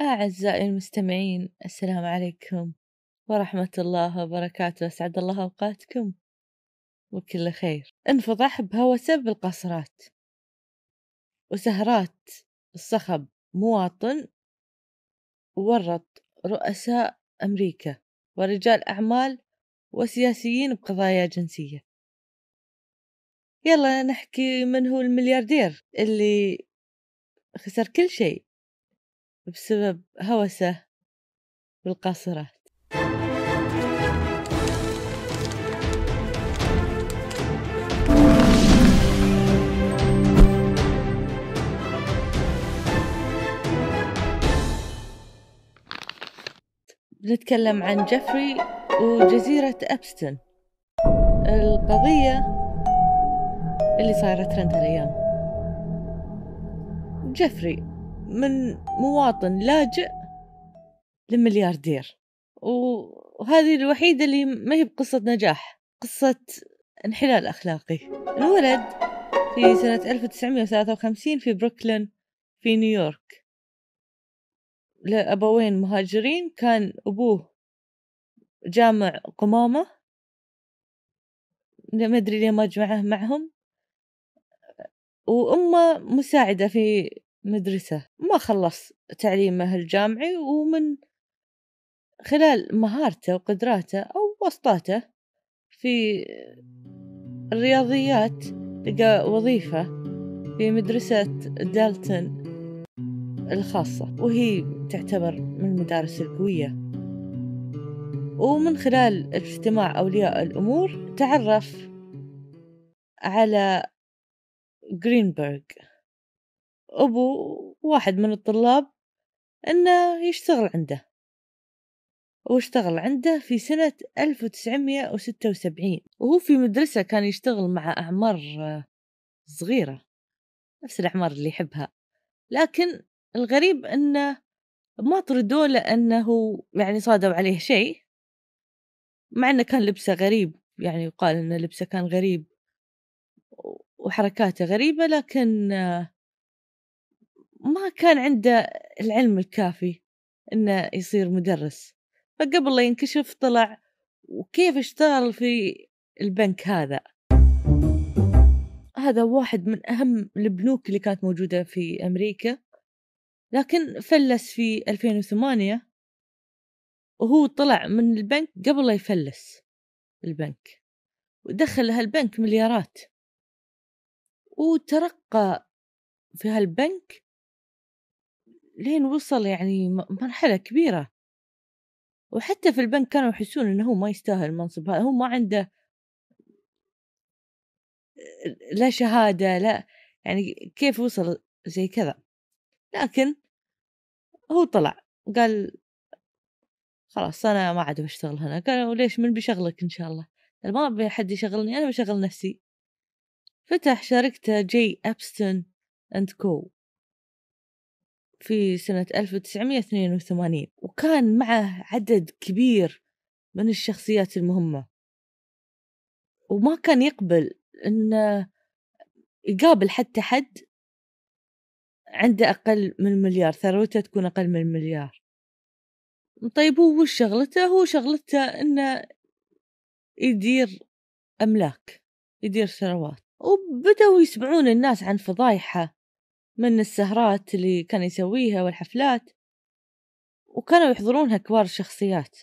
أعزائي المستمعين السلام عليكم ورحمة الله وبركاته. أسعد الله أوقاتكم وكل خير. انفضح بهوسة بالقصرات وسهرات الصخب مواطن ورط رؤساء أمريكا ورجال أعمال وسياسيين بقضايا جنسية. يلا نحكي من هو الملياردير اللي خسر كل شيء. بسبب هوسه بالقاصرات. بنتكلم عن جيفري وجزيرة أبستن. القضية اللي صايرة ترند هالأيام جيفري من مواطن لاجئ لملياردير. وهذه الوحيدة اللي ما هي بقصة نجاح قصة انحلال أخلاقي. انولد في سنة 1953 في بروكلين في نيويورك. لأبوين مهاجرين كان أبوه جامع قمامة. ما أدري ليه ما جمعه معهم. وأمه مساعدة في مدرسة ما خلص تعليمه الجامعي ومن خلال مهارته وقدراته أو وسطاته في الرياضيات لقى وظيفة في مدرسة دالتون الخاصة وهي تعتبر من المدارس القوية. ومن خلال اجتماع أولياء الأمور تعرف على جرينبرغ. أبو واحد من الطلاب إنه يشتغل عنده. واشتغل عنده في سنة 1976 وهو في مدرسة كان يشتغل مع أعمار صغيرة نفس الأعمار اللي يحبها. لكن الغريب أنه ما طردوه لأنه يعني صادوا عليه شيء مع أنه كان لبسه غريب. يعني يقال أن لبسه كان غريب وحركاته غريبة لكن ما كان عنده العلم الكافي إنه يصير مدرس. فقبل لا ينكشف طلع وكيف اشتغل في البنك هذا؟ هذا واحد من أهم البنوك اللي كانت موجودة في أمريكا لكن فلس في 2008 وهو طلع من البنك قبل لا يفلس البنك. ودخل هالبنك مليارات. وترقى في هالبنك لين وصل يعني مرحلة كبيرة. وحتى في البنك كانوا يحسون إنه هو ما يستاهل المنصب هذا هو ما عنده لا شهادة لا يعني كيف وصل زي كذا. لكن هو طلع قال خلاص أنا ما عاد بشتغل هنا قالوا ليش من بيشغلك إن شاء الله؟ ما أبي حد يشغلني أنا بشغل نفسي. فتح شركته جي أبستون أند كو في سنة 1982 وكان معه عدد كبير من الشخصيات المهمة. وما كان يقبل إنه يقابل حتى حد عنده أقل من مليار ثروته تكون أقل من مليار. طيب هو وش شغلته؟ هو شغلته إنه يدير أملاك يدير ثروات. وبدأوا يسمعون الناس عن فضايحه. من السهرات اللي كان يسويها والحفلات وكانوا يحضرونها كبار الشخصيات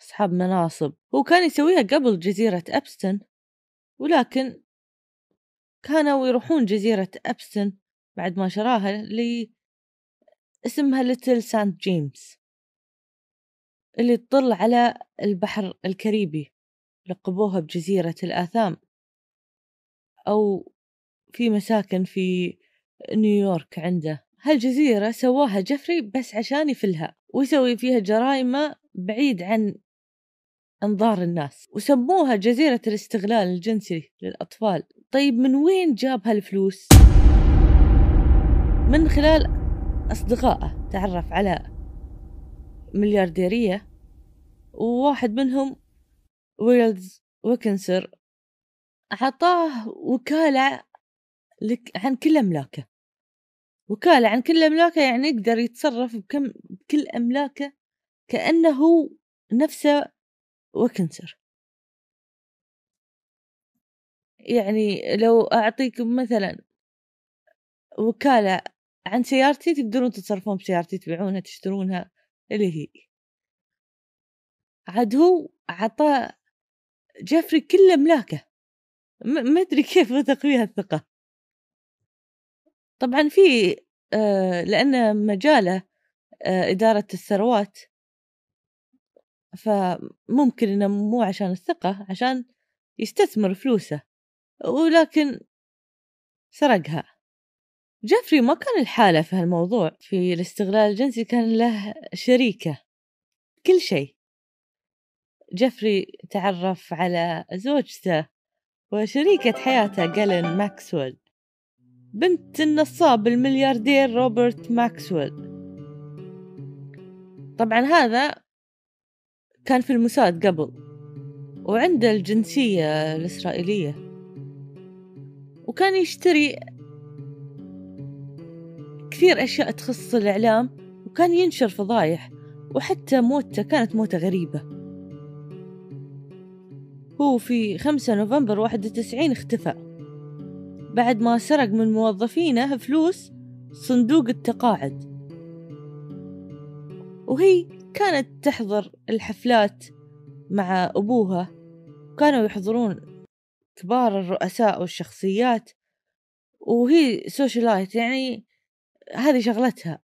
أصحاب مناصب هو كان يسويها قبل جزيرة أبستن ولكن كانوا يروحون جزيرة أبستن بعد ما شراها اللي اسمها Little Saint James اللي تطل على البحر الكاريبي لقبوها بجزيرة الآثام أو في مساكن في نيويورك عنده. هالجزيرة سواها جفري بس عشان يفلها ويسوي فيها جرائمه بعيد عن أنظار الناس. وسموها جزيرة الاستغلال الجنسي للأطفال. طيب من وين جاب هالفلوس؟ من خلال أصدقائه. تعرف على مليارديرية. وواحد منهم ويلز ويكنسر. أعطاه وكالة عن كل أملاكه. وكالة عن كل أملاكه يعني يقدر يتصرف بكم كل أملاكه كأنه نفسه وكنسر. يعني لو أعطيكم مثلا وكالة عن سيارتي تقدرون تتصرفون بسيارتي تبيعونها تشترونها اللي هي. عاد هو عطى جيفري كل أملاكه. ما أدري كيف وثق فيها الثقة. طبعا في آه لأن مجاله آه إدارة الثروات. فممكن إنه مو عشان الثقة عشان يستثمر فلوسه. ولكن سرقها. جيفري ما كان لحاله في هالموضوع. في الاستغلال الجنسي كان له شريكة. كل شيء. جيفري تعرف على زوجته وشريكة حياته جالين ماكسويل. بنت النصاب الملياردير روبرت ماكسويل. طبعا هذا كان في الموساد قبل وعنده الجنسية الإسرائيلية. وكان يشتري كثير أشياء تخص الإعلام وكان ينشر فضايح وحتى موتة كانت موتة غريبة. هو في خمسة نوفمبر واحد وتسعين اختفى. بعد ما سرق من موظفينه فلوس صندوق التقاعد. وهي كانت تحضر الحفلات مع أبوها. كانوا يحضرون كبار الرؤساء والشخصيات. وهي سوشيالايت يعني هذه شغلتها.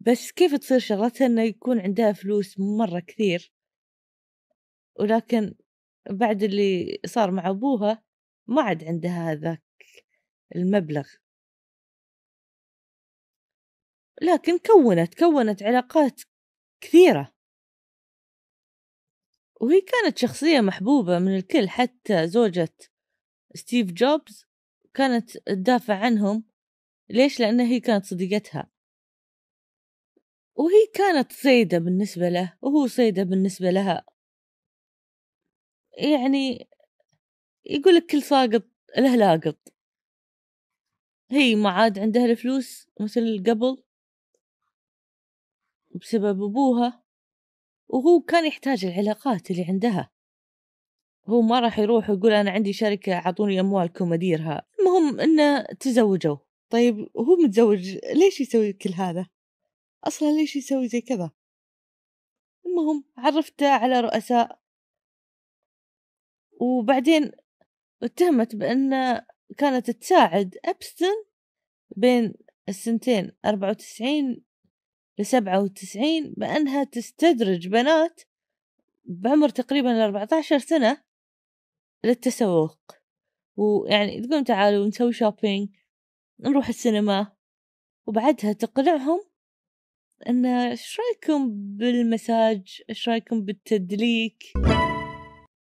بس كيف تصير شغلتها؟ إنه يكون عندها فلوس مرة كثير. ولكن بعد اللي صار مع أبوها ما عاد عندها هذاك المبلغ. لكن كونت كونت علاقات كثيرة. وهي كانت شخصية محبوبة من الكل حتى زوجة ستيف جوبز كانت تدافع عنهم. ليش؟ لأن هي كانت صديقتها. وهي كانت صيدة بالنسبة له وهو صيدة بالنسبة لها. يعني يقول لك كل ساقط له لاقط هي ما عاد عندها الفلوس مثل قبل بسبب أبوها وهو كان يحتاج العلاقات اللي عندها. هو ما راح يروح ويقول أنا عندي شركة أعطوني أموالكم أديرها المهم إنه تزوجوا. طيب هو متزوج ليش يسوي كل هذا؟ أصلا ليش يسوي زي كذا؟ المهم عرفته على رؤساء. وبعدين اتهمت بأن كانت تساعد أبستن بين السنتين أربعة وتسعين لسبعة وتسعين بأنها تستدرج بنات بعمر تقريبا الأربعة عشر سنة للتسوق. ويعني تقول تعالوا نسوي شوبينج نروح السينما وبعدها تقنعهم أن إيش رأيكم بالمساج؟ إيش رأيكم بالتدليك؟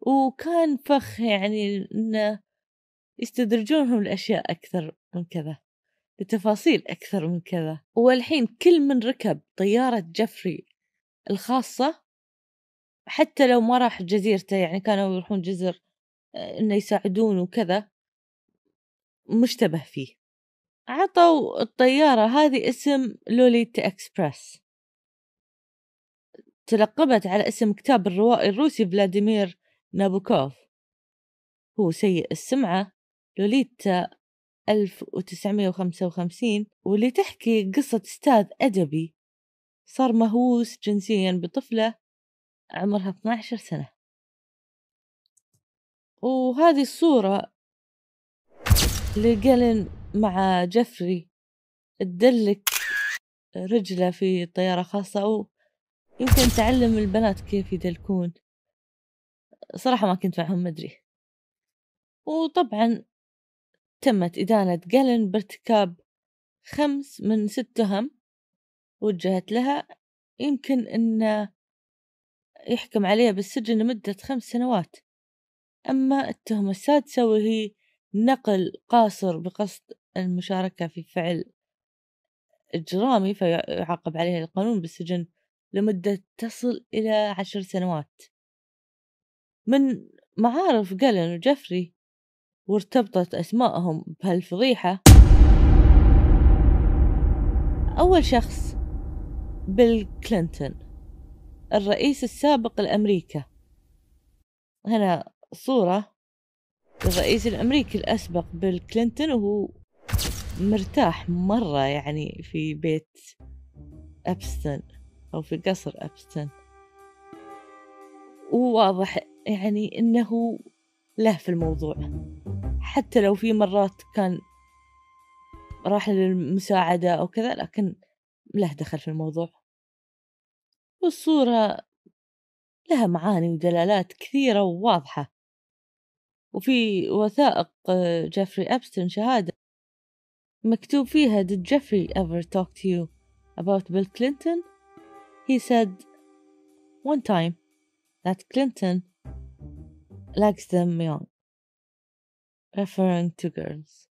وكان فخ يعني انه يستدرجونهم لاشياء أكثر من كذا لتفاصيل أكثر من كذا. والحين كل من ركب طيارة جفري الخاصة حتى لو ما راح جزيرته يعني كانوا يروحون جزر آه، إنه يساعدون وكذا مشتبه فيه. عطوا الطيارة هذه اسم لوليتا إكسبرس تلقبت على اسم كتاب الروائي الروسي فلاديمير نابوكوف. هو سيء السمعة لوليتا 1955 واللي تحكي قصة أستاذ أدبي. صار مهووس جنسيا بطفلة عمرها 12 سنة. وهذه الصورة لجيلين مع جفري تدلك رجله في طيارة خاصة أو يمكن تعلم البنات كيف يدلكون. صراحة ما كنت معهم مدري وطبعا تمت إدانة جالن بارتكاب خمس من ست تهم وجهت لها يمكن أن يحكم عليها بالسجن لمدة خمس سنوات. أما التهمة السادسة وهي نقل قاصر بقصد المشاركة في فعل إجرامي فيعاقب عليه القانون بالسجن لمدة تصل إلى عشر سنوات. من معارف جالن وجفري وارتبطت أسماءهم بهالفضيحة. أول شخص بيل كلينتون الرئيس السابق لأمريكا. هنا صورة الرئيس الأمريكي الأسبق بيل كلينتون وهو مرتاح مرة يعني في بيت أبستن أو في قصر أبستن. وواضح يعني إنه له في الموضوع. حتى لو في مرات كان راح للمساعدة أو كذا لكن له دخل في الموضوع. والصورة لها معاني ودلالات كثيرة وواضحة. وفي وثائق جيفري أبستن شهادة مكتوب فيها did Jeffrey ever talk to you about Bill Clinton? He said one time that Clinton likes them young. Referring to girls.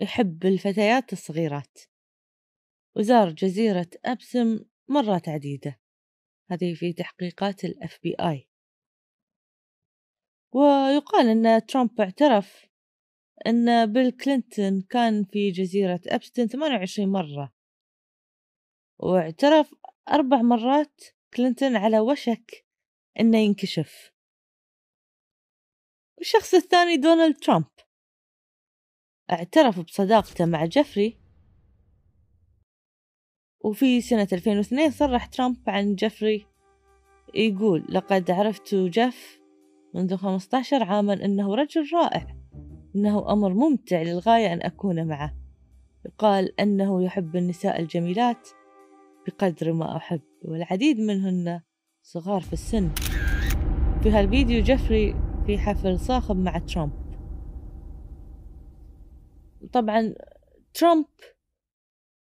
يحب الفتيات الصغيرات. وزار جزيرة أبسم مرات عديدة هذه في تحقيقات ال FBI ويقال أن ترامب اعترف أن بيل كلينتون كان في جزيرة أبستن 28 مرة. واعترف أربع مرات كلينتون على وشك أنه ينكشف. الشخص الثاني دونالد ترامب. اعترف بصداقته مع جيفري. وفي سنة 2002 صرح ترامب عن جيفري يقول لقد عرفت جيف منذ 15 عاما أنه رجل رائع إنه أمر ممتع للغاية أن أكون معه. يقال أنه يحب النساء الجميلات بقدر ما أحب والعديد منهن صغار في السن. في هالفيديو جيفري في حفل صاخب مع ترامب طبعا ترامب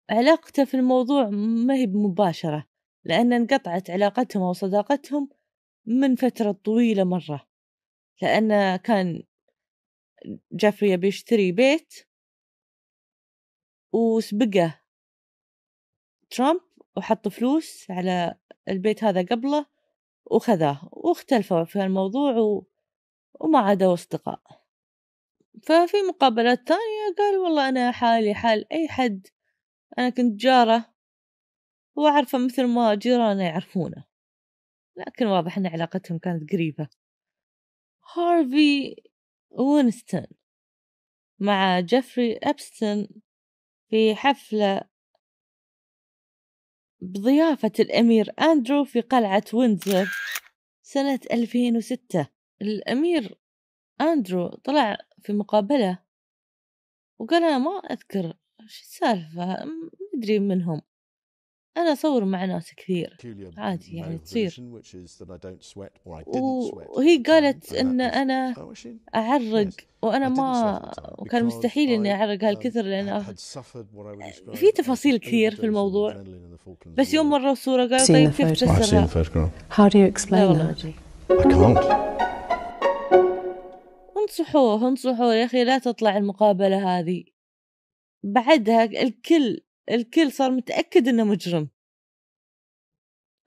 علاقته في الموضوع ما هي مباشرة لأن انقطعت علاقتهم أو صداقتهم من فترة طويلة مرة لأن كان جيفري يبي يشتري بيت وسبقه ترامب وحط فلوس على البيت هذا قبله وخذاه واختلفوا في الموضوع. وما عادوا أصدقاء. ففي مقابلات تانية قال والله أنا حالي حال أي حد أنا كنت جاره وأعرفه مثل ما جيرانه يعرفونه لكن واضح أن علاقتهم كانت قريبة. هارفي واينستين مع جيفري أبستن في حفلة بضيافة الأمير أندرو في قلعة ويندزور سنة 2006 الأمير أندرو طلع في مقابلة وقال أنا ما أذكر شو السالفة مدري منهم. أنا أصور مع ناس كثير عادي يعني تصير. وهي قالت إن أنا أعرق وأنا ما وكان مستحيل إني أعرق هالكثر لأن في تفاصيل كثير في الموضوع. بس يوم مرة صورة قالوا طيب كيف تفسرها؟ How do you explain that? I can't. انصحوه انصحوه يا أخي لا تطلع المقابلة هذه. بعدها الكل الكل صار متأكد إنه مجرم.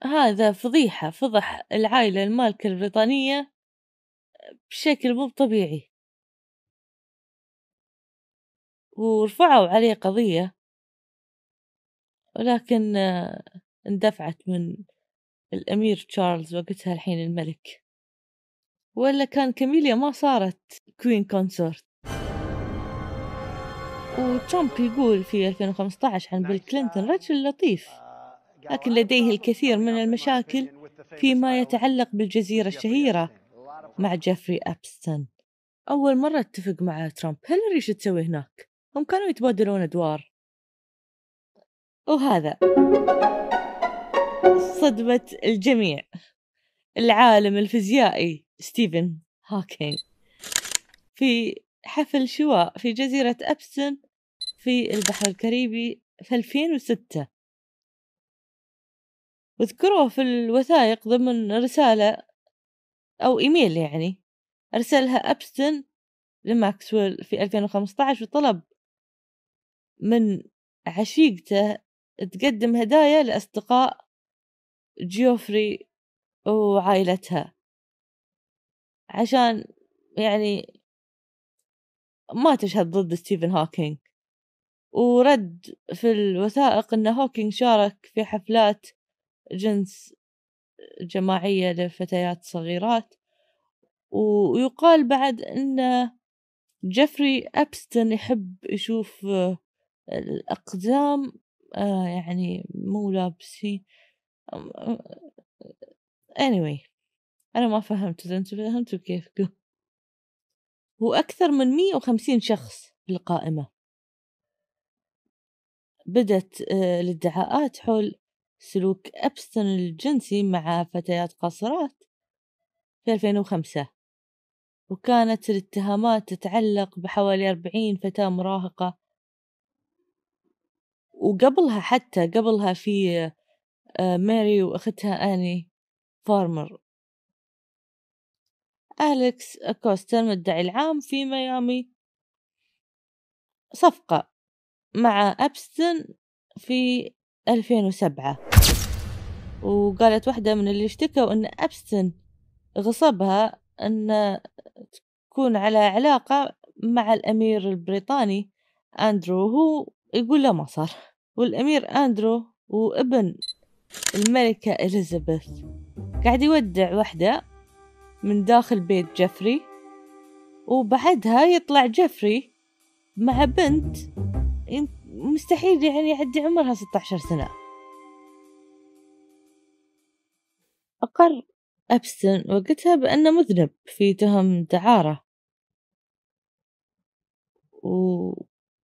هذا فضيحة فضح العائلة المالكة البريطانية بشكل مو طبيعي. ورفعوا عليه قضية. ولكن اندفعت من الأمير تشارلز وقتها الحين الملك. ولا كان كاميليا ما صارت Queen Consort؟ وترامب يقول في 2015 عن بيل كلينتون رجل لطيف لكن لديه الكثير من المشاكل فيما يتعلق بالجزيرة الشهيرة مع جيفري أبستن. أول مرة اتفق مع ترامب هيلاري إيش تسوي هناك؟ هم كانوا يتبادلون أدوار. وهذا صدمة الجميع. العالم الفيزيائي. ستيفن هوكينج في حفل شواء في جزيرة أبستن في البحر الكاريبي في 2006 وذكروه في الوثائق ضمن رسالة أو إيميل يعني. أرسلها أبستن لماكسويل في 2015 وطلب من عشيقته تقدم هدايا لأصدقاء جيفري وعائلتها. عشان يعني ما تشهد ضد ستيفن هوكينج ورد في الوثائق أن هوكينج شارك في حفلات جنس جماعية لفتيات صغيرات. ويقال بعد أن جيفري أبستن يحب يشوف الأقدام آه يعني مو لابسين anyway أنا ما فهمت. إذا أنتم فهمتوا كيف. هو أكثر من مية وخمسين شخص في القائمة بدت آه، الادعاءات حول سلوك أبستن الجنسي مع فتيات قاصرات في 2005 وكانت الاتهامات تتعلق بحوالي أربعين فتاة مراهقة. وقبلها حتى قبلها في آه، ماري وأختها آني فارمر. أليكس كوستر مدعي العام في ميامي. صفقة مع أبستن في 2007 وقالت واحدة من اللي اشتكوا أن أبستن غصبها أن تكون على علاقة مع الأمير البريطاني أندرو هو يقول لا ما صار. والأمير أندرو هو ابن الملكة إليزابيث. قاعد يودع واحدة من داخل بيت جيفري وبعدها يطلع جيفري مع بنت مستحيل يعني يعدي عمرها 16 سنة. أقر أبستن وقتها بأنه مذنب في تهم دعارة.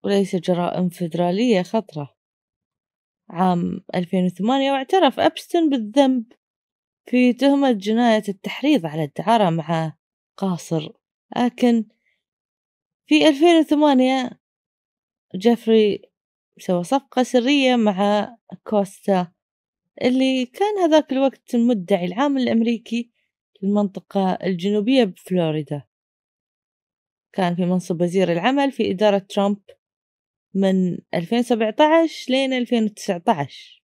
وليس جرائم فيدرالية خطرة. عام 2008 واعترف أبستن بالذنب. في تهمة جناية التحريض على الدعارة مع قاصر. لكن في 2008 جيفري سوى صفقة سرية مع أكوستا اللي كان هذاك الوقت المدعي العام الأمريكي للمنطقة الجنوبية بفلوريدا. كان في منصب وزير العمل في إدارة ترامب من 2017 لين 2019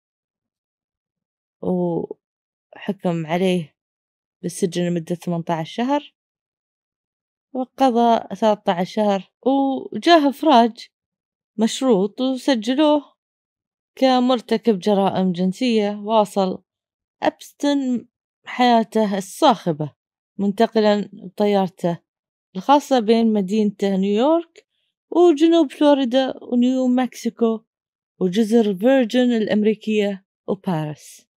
وحكم عليه بالسجن لمدة 18 شهر وقضى 13 شهر وجاه إفراج مشروط وسجلوه كمرتكب جرائم جنسية واصل أبستن حياته الصاخبة منتقلا بطيارته الخاصة بين مدينته نيويورك وجنوب فلوريدا ونيو مكسيكو وجزر فيرجن الأمريكية وباريس.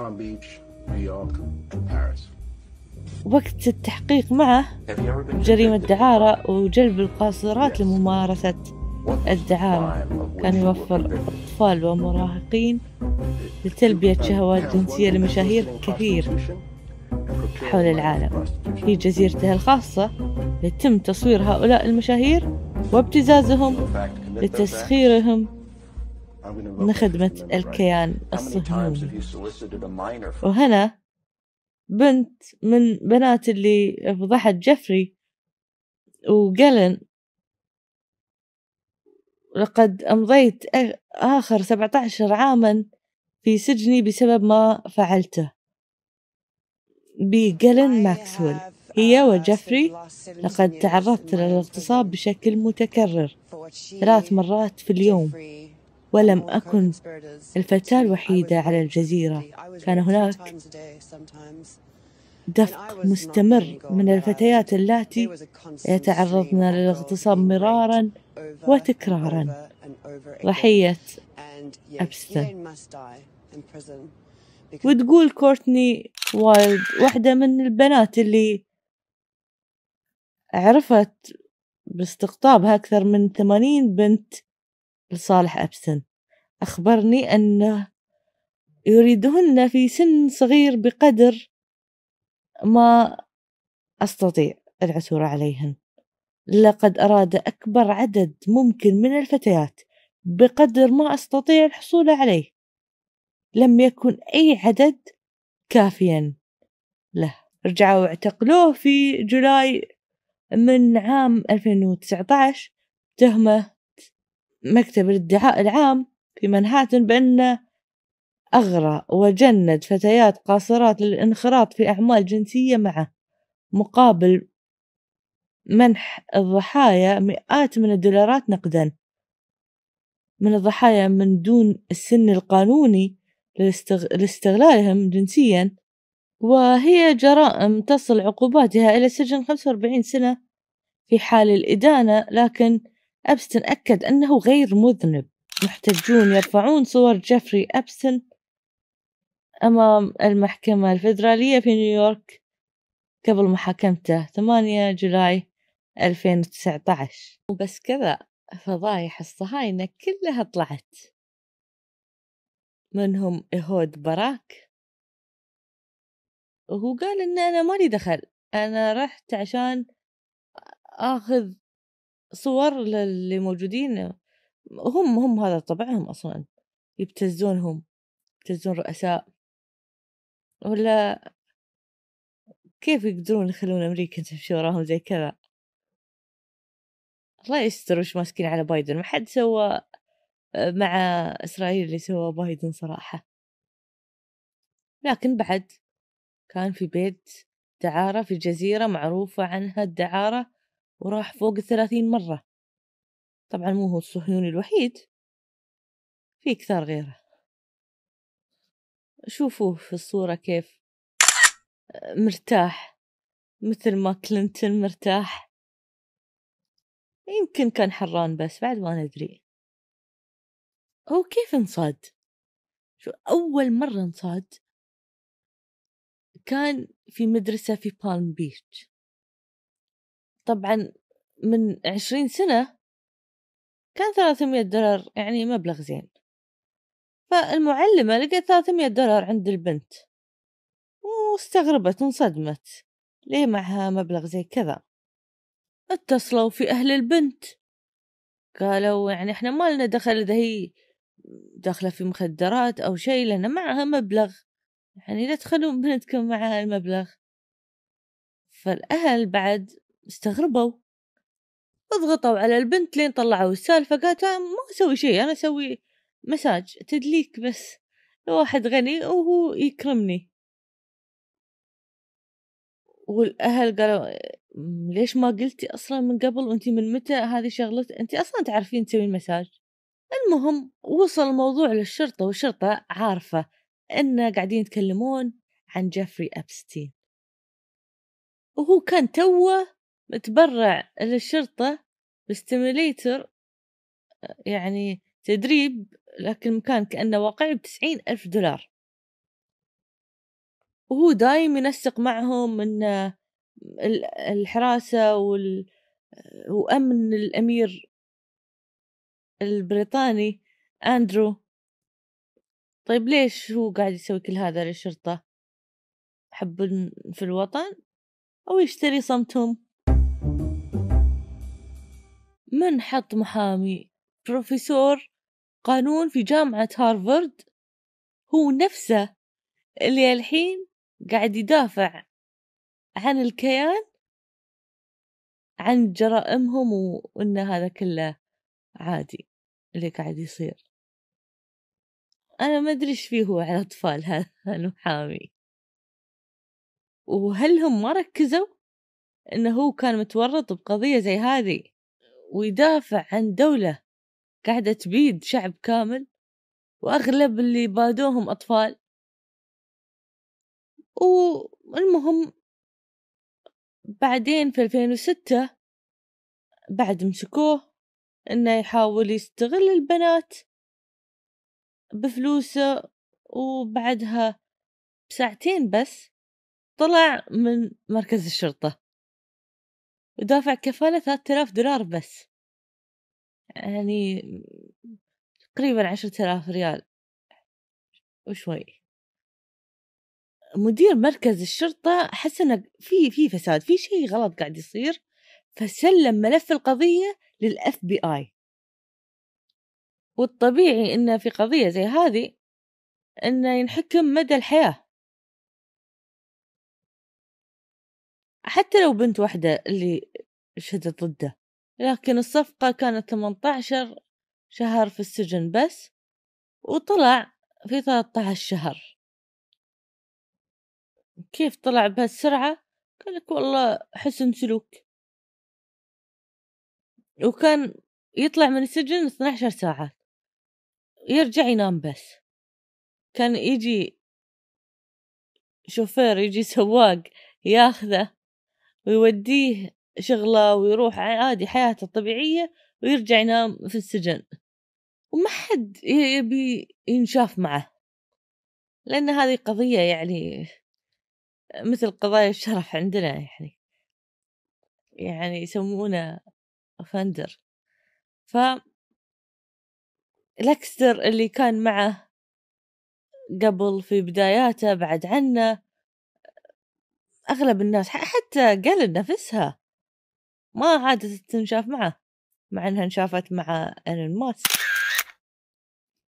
Palm Beach, New York, and Paris. وقت التحقيق معه جريمة دعارة وجلب القاصرات لممارسة الدعارة. كان يوفر أطفال ومراهقين لتلبية شهوات جنسية لمشاهير كثير حول العالم. في جزيرته الخاصة يتم تصوير هؤلاء المشاهير وابتزازهم لتسخيرهم من خدمة الكيان الصهيوني. وهنا بنت من بنات اللي فضحت جيفري وجلن لقد أمضيت آخر سبعة عشر عاما في سجني بسبب ما فعلته. بجلن ماكسويل. هي وجيفري. لقد تعرضت للاغتصاب بشكل متكرر. ثلاث مرات في اليوم. ولم أكن الفتاة الوحيدة على الجزيرة. كان هناك دفق مستمر من الفتيات اللاتي يتعرضن للاغتصاب مرارا وتكرارا. ضحية أبستن. وتقول كورتني وايلد واحدة من البنات اللي عرفت باستقطابها أكثر من ثمانين بنت لصالح أبستن أخبرني أنه يريدهن في سن صغير بقدر ما أستطيع العثور عليهن. لقد أراد أكبر عدد ممكن من الفتيات بقدر ما أستطيع الحصول عليه. لم يكن أي عدد كافيا له. رجعوا اعتقلوه في جولاي من عام 2019 تهمة مكتب الادعاء العام في منهاتن بأنه أغرى وجند فتيات قاصرات للانخراط في أعمال جنسية معه مقابل منح الضحايا مئات من الدولارات نقدا. من الضحايا من دون السن القانوني لاستغلالهم جنسيا وهي جرائم تصل عقوباتها إلى سجن 45 سنة في حال الإدانة لكن أبستن أكد أنه غير مذنب. محتجون يرفعون صور جيفري أبستن أمام المحكمة الفيدرالية في نيويورك قبل محاكمته 8 July 2019 وبس كذا فضايح الصهاينة كلها طلعت. منهم إهود باراك. وهو قال إن أنا مالي دخل أنا رحت عشان آخذ صور للي موجودين هم هم هذا طبعهم أصلا يبتزونهم يبتزون رؤساء. ولا كيف يقدرون يخلون أمريكا تمشي وراهم زي كذا؟ الله يستر وش ماسكين على بايدن. ما حد سوى مع إسرائيل اللي سوى بايدن صراحة. لكن بعد كان في بيت دعارة في جزيرة معروفة عنها الدعارة وراح فوق الثلاثين مرة. طبعا مو هو الصهيوني الوحيد. في كثار غيره. شوفوه في الصورة كيف آه، مرتاح مثل ما كلينتون مرتاح. يمكن كان حران بس بعد ما ندري. هو كيف انصاد؟ شو أول مرة انصاد؟ كان في مدرسة في بالم بيتش طبعا من عشرين سنة كان ثلاثمية دولار يعني مبلغ زين. فالمعلمة لقت ثلاثمية دولار عند البنت واستغربت وانصدمت. ليه معها مبلغ زي كذا؟ اتصلوا في أهل البنت. قالوا يعني إحنا ما لنا دخل إذا هي داخلة في مخدرات أو شيء لأن معها مبلغ. يعني لا تخلون بنتكم معها المبلغ. فالأهل بعد استغربوا. اضغطوا على البنت لين طلعوا السالفة قالت ما أسوي شيء أنا أسوي مساج تدليك بس. واحد غني وهو يكرمني. والأهل قالوا ليش ما قلتي أصلا من قبل؟ وأنت من متى هذه شغلتك أنت أصلا تعرفين تسوين مساج. المهم وصل الموضوع للشرطة والشرطة عارفة إن قاعدين يتكلمون عن جيفري أبستين. وهو كان توه متبرع للشرطة بستيميليتر يعني تدريب لكن كان كأنه واقعي بتسعين ألف دولار. وهو دايم ينسق معهم أن الحراسة وال... وأمن الأمير البريطاني أندرو. طيب ليش هو قاعد يسوي كل هذا للشرطة؟ حب في الوطن؟ أو يشتري صمتهم؟ من حط محامي بروفيسور قانون في جامعة هارفارد؟ هو نفسه. اللي الحين قاعد يدافع عن الكيان عن جرائمهم وإن هذا كله عادي اللي قاعد يصير. أنا ما أدري إيش فيه هو على أطفال هذا المحامي. وهل هم ما ركزوا إنه هو كان متورط بقضية زي هذه؟ ويدافع عن دولة قاعدة تبيد شعب كامل وأغلب اللي بادوهم أطفال. والمهم بعدين في 2006 بعد مسكوه إنه يحاول يستغل البنات بفلوسه وبعدها بساعتين بس طلع من مركز الشرطة. ودافع كفالة ثلاثة آلاف دولار بس. يعني تقريبا عشرة آلاف ريال. وشوي. مدير مركز الشرطة حس إنه في في فساد في شيء غلط قاعد يصير فسلم ملف القضية للاف بي اي والطبيعي إنه في قضية زي هذه إنه ينحكم مدى الحياة. حتى لو بنت واحدة اللي شهدت ضده لكن الصفقة كانت 18 شهر في السجن بس وطلع في 13 شهر. كيف طلع بهالسرعة؟ قال لك والله حسن سلوك. وكان يطلع من السجن 12 ساعة. يرجع ينام بس. كان يجي شوفير يجي سواق ياخذه. ويوديه شغلة ويروح عادي حياته الطبيعية ويرجع ينام في السجن. وما حد يبي ينشاف معه. لأن هذه قضية يعني مثل قضايا الشرف عندنا يعني. يعني يسمونه فندر ف لاكستر اللي كان معه قبل في بداياته بعد عنه أغلب الناس حتى قال نفسها ما عادت تنشاف معه مع إنها انشافت مع إيلون ماسك.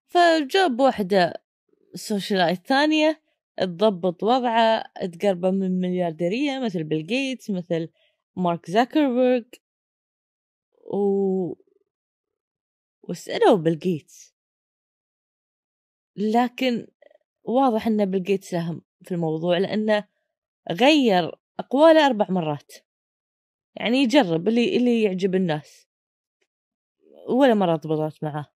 فجاب واحدة سوشيالايت ثانية تضبط وضعه تقربه من مليارديرية مثل بيل جيتس مثل مارك زاكربرج و وسألوا بيل جيتس لكن واضح إن بيل جيتس ساهم في الموضوع لأنه غير أقواله أربع مرات. يعني يجرب اللي اللي يعجب الناس. ولا مرة ضبطت معاه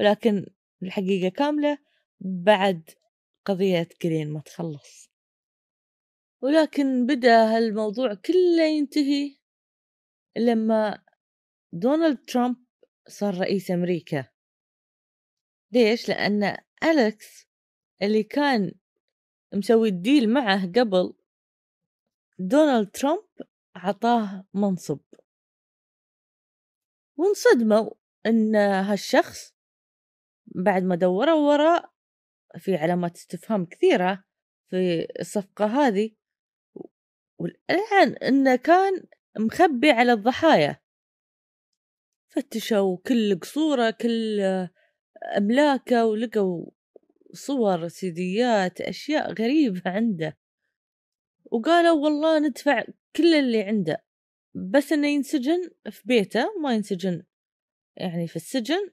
ولكن الحقيقة كاملة بعد قضية كرين ما تخلص. ولكن بدأ هالموضوع كله ينتهي لما دونالد ترامب صار رئيس أمريكا. ليش؟ لأن أليكس اللي كان مسوي الديل معه قبل دونالد ترامب عطاه منصب. وانصدموا إن هالشخص بعد ما دوروا وراء في علامات استفهام كثيرة في الصفقة هذه والآن إنه كان مخبي على الضحايا. فتشوا كل قصوره كل أملاكه ولقوا صور سيديات أشياء غريبة عنده. وقالوا والله ندفع كل اللي عنده بس إنه ينسجن في بيته ما ينسجن يعني في السجن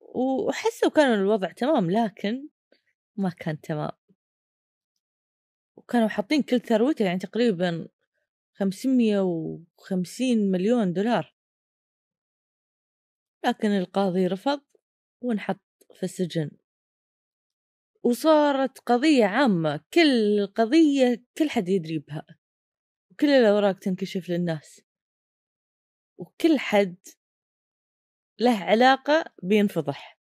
وحسوا كانوا الوضع تمام لكن ما كان تمام. وكانوا حاطين كل ثروته يعني تقريبا خمسمية وخمسين مليون دولار. لكن القاضي رفض وانحط في السجن. وصارت قضية عامة كل قضية كل حد يدري بها وكل الأوراق تنكشف للناس. وكل حد له علاقة بينفضح.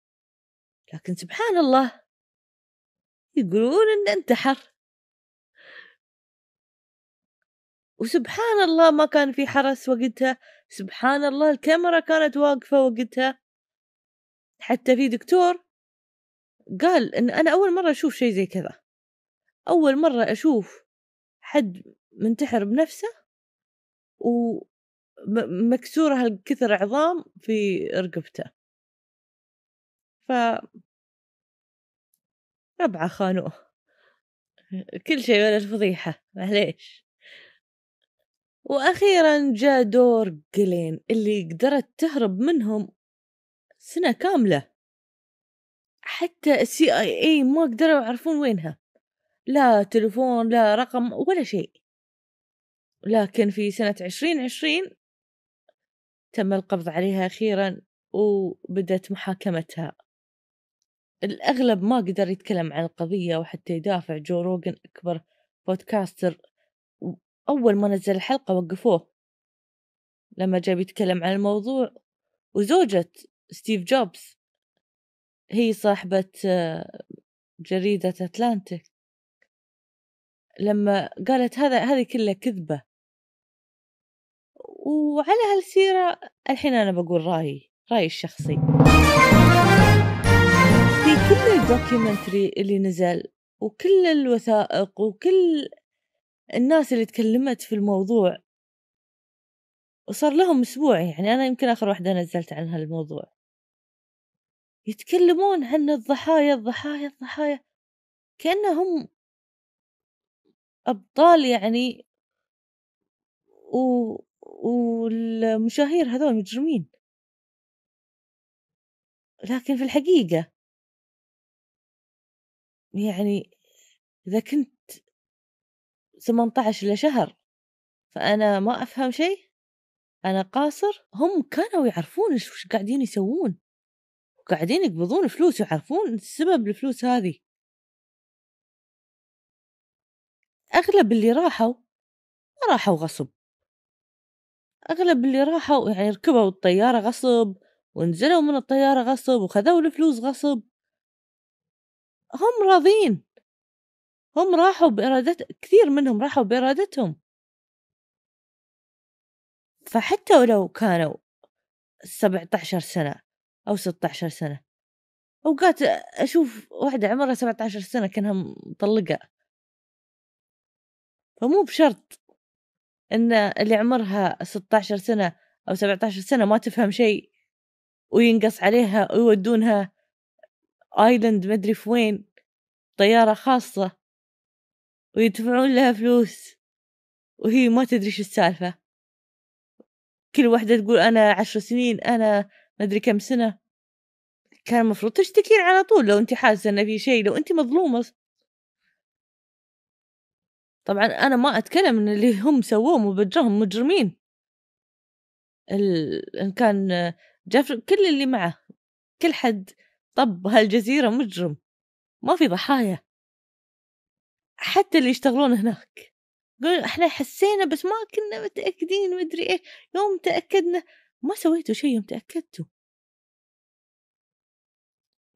لكن سبحان الله يقولون إنه انتحر وسبحان الله ما كان في حرس وقتها. سبحان الله الكاميرا كانت واقفة وقتها. حتى في دكتور قال إن أنا أول مرة أشوف شيء زي كذا. أول مرة أشوف حد منتحر بنفسه ومكسورة هالكثر عظام في رقبته. ف ربعة خانوه. كل شيء ولا الفضيحة معليش. وأخيرا جاء دور جلين اللي قدرت تهرب منهم سنة كاملة. حتى السي آي اي ما قدروا يعرفون وينها. لا تلفون لا رقم ولا شيء. لكن في سنة عشرين عشرين تم القبض عليها أخيرا وبدأت محاكمتها. الأغلب ما قدر يتكلم عن القضية وحتى يدافع جو روجن أكبر podcaster أول ما نزل الحلقة وقفوه. لما جا بيتكلم عن الموضوع وزوجة ستيف جوبز هي صاحبة جريدة أتلانتيك. لما قالت هذا هذه كلها كذبة. وعلى هالسيرة الحين أنا بقول رأيي رأيي الشخصي. في كل الدوكيومنتري اللي نزل وكل الوثائق وكل الناس اللي تكلمت في الموضوع وصار لهم أسبوع يعني أنا يمكن آخر واحدة نزلت عن هالموضوع. يتكلمون عن الضحايا الضحايا الضحايا. كأنهم أبطال يعني و... والمشاهير هذول مجرمين. لكن في الحقيقة يعني إذا كنت 18 إلى شهر فأنا ما أفهم شيء أنا قاصر هم كانوا يعرفون إيش قاعدين يسوون. وقاعدين يقبضون فلوس ويعرفون سبب الفلوس هذه. أغلب اللي راحوا ما راحوا غصب. أغلب اللي راحوا يعني ركبوا الطيارة غصب ونزلوا من الطيارة غصب وخذوا الفلوس غصب. هم راضين. هم راحوا بإرادة كثير منهم راحوا بإرادتهم. فحتى ولو كانوا سبعة عشر سنة أو ستة عشر سنة. أوقات أشوف واحدة عمرها سبعة عشر سنة كأنها مطلقة. فمو بشرط إن اللي عمرها ستة عشر سنة أو سبعة عشر سنة ما تفهم شيء وينقص عليها ويودونها آيلاند مدري في وين طيارة خاصة ويدفعون لها فلوس وهي ما تدري شو السالفة. كل واحدة تقول أنا عشر سنين أنا مدري كم سنة. كان المفروض تشتكين على طول لو أنت حاسة إن في شيء لو أنت مظلومة. طبعا أنا ما أتكلم إن اللي هم سووه مبجرهم مجرمين. ال... إن كان جاف كل اللي معه كل حد طب هالجزيرة مجرم. ما في ضحايا. حتى اللي يشتغلون هناك. يقولون إحنا حسينا بس ما كنا متأكدين مدري إيه. يوم تأكدنا ما سويتوا شيء يوم تأكدتوا.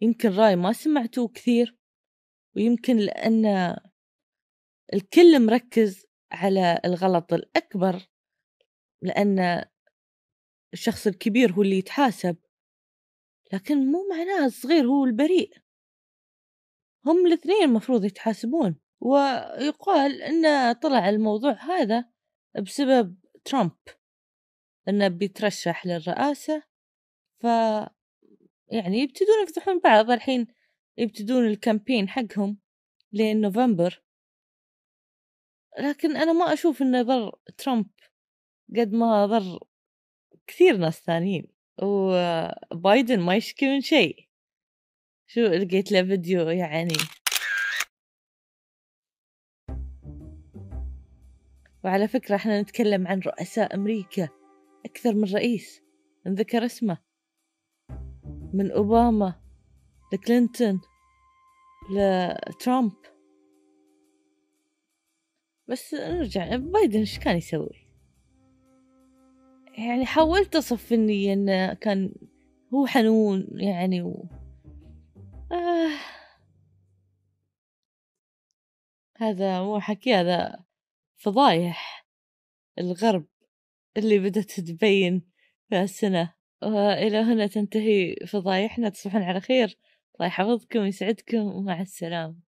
يمكن رأي ما سمعتوه كثير ويمكن لأن الكل مركز على الغلط الأكبر لأن الشخص الكبير هو اللي يتحاسب لكن مو معناه الصغير هو البريء. هم الاثنين المفروض يتحاسبون ويقال أن طلع الموضوع هذا بسبب ترامب. أنه بيترشح للرئاسة ف يعني يبتدون يفضحون بعض. الحين يبتدون الكامبين حقهم لين نوفمبر. لكن أنا ما أشوف إنه ضر ترامب قد ما ضر كثير ناس ثانيين. وبايدن ما يشكي من شيء. شو لقيت له فيديو يعني؟ وعلى فكرة إحنا نتكلم عن رؤساء أمريكا. أكثر من رئيس. نذكر اسمه. من أوباما لكلينتون لترامب. بس نرجع بايدن إيش كان يسوي؟ يعني حاولت أصف إني إنه كان هو حنون يعني و... آه. هذا مو حكي هذا فضايح الغرب. اللي بدأت تبين في السنة وإلى هنا تنتهي فضايحنا. تصبحون على خير. الله يحفظكم ويسعدكم. ومع السلامة.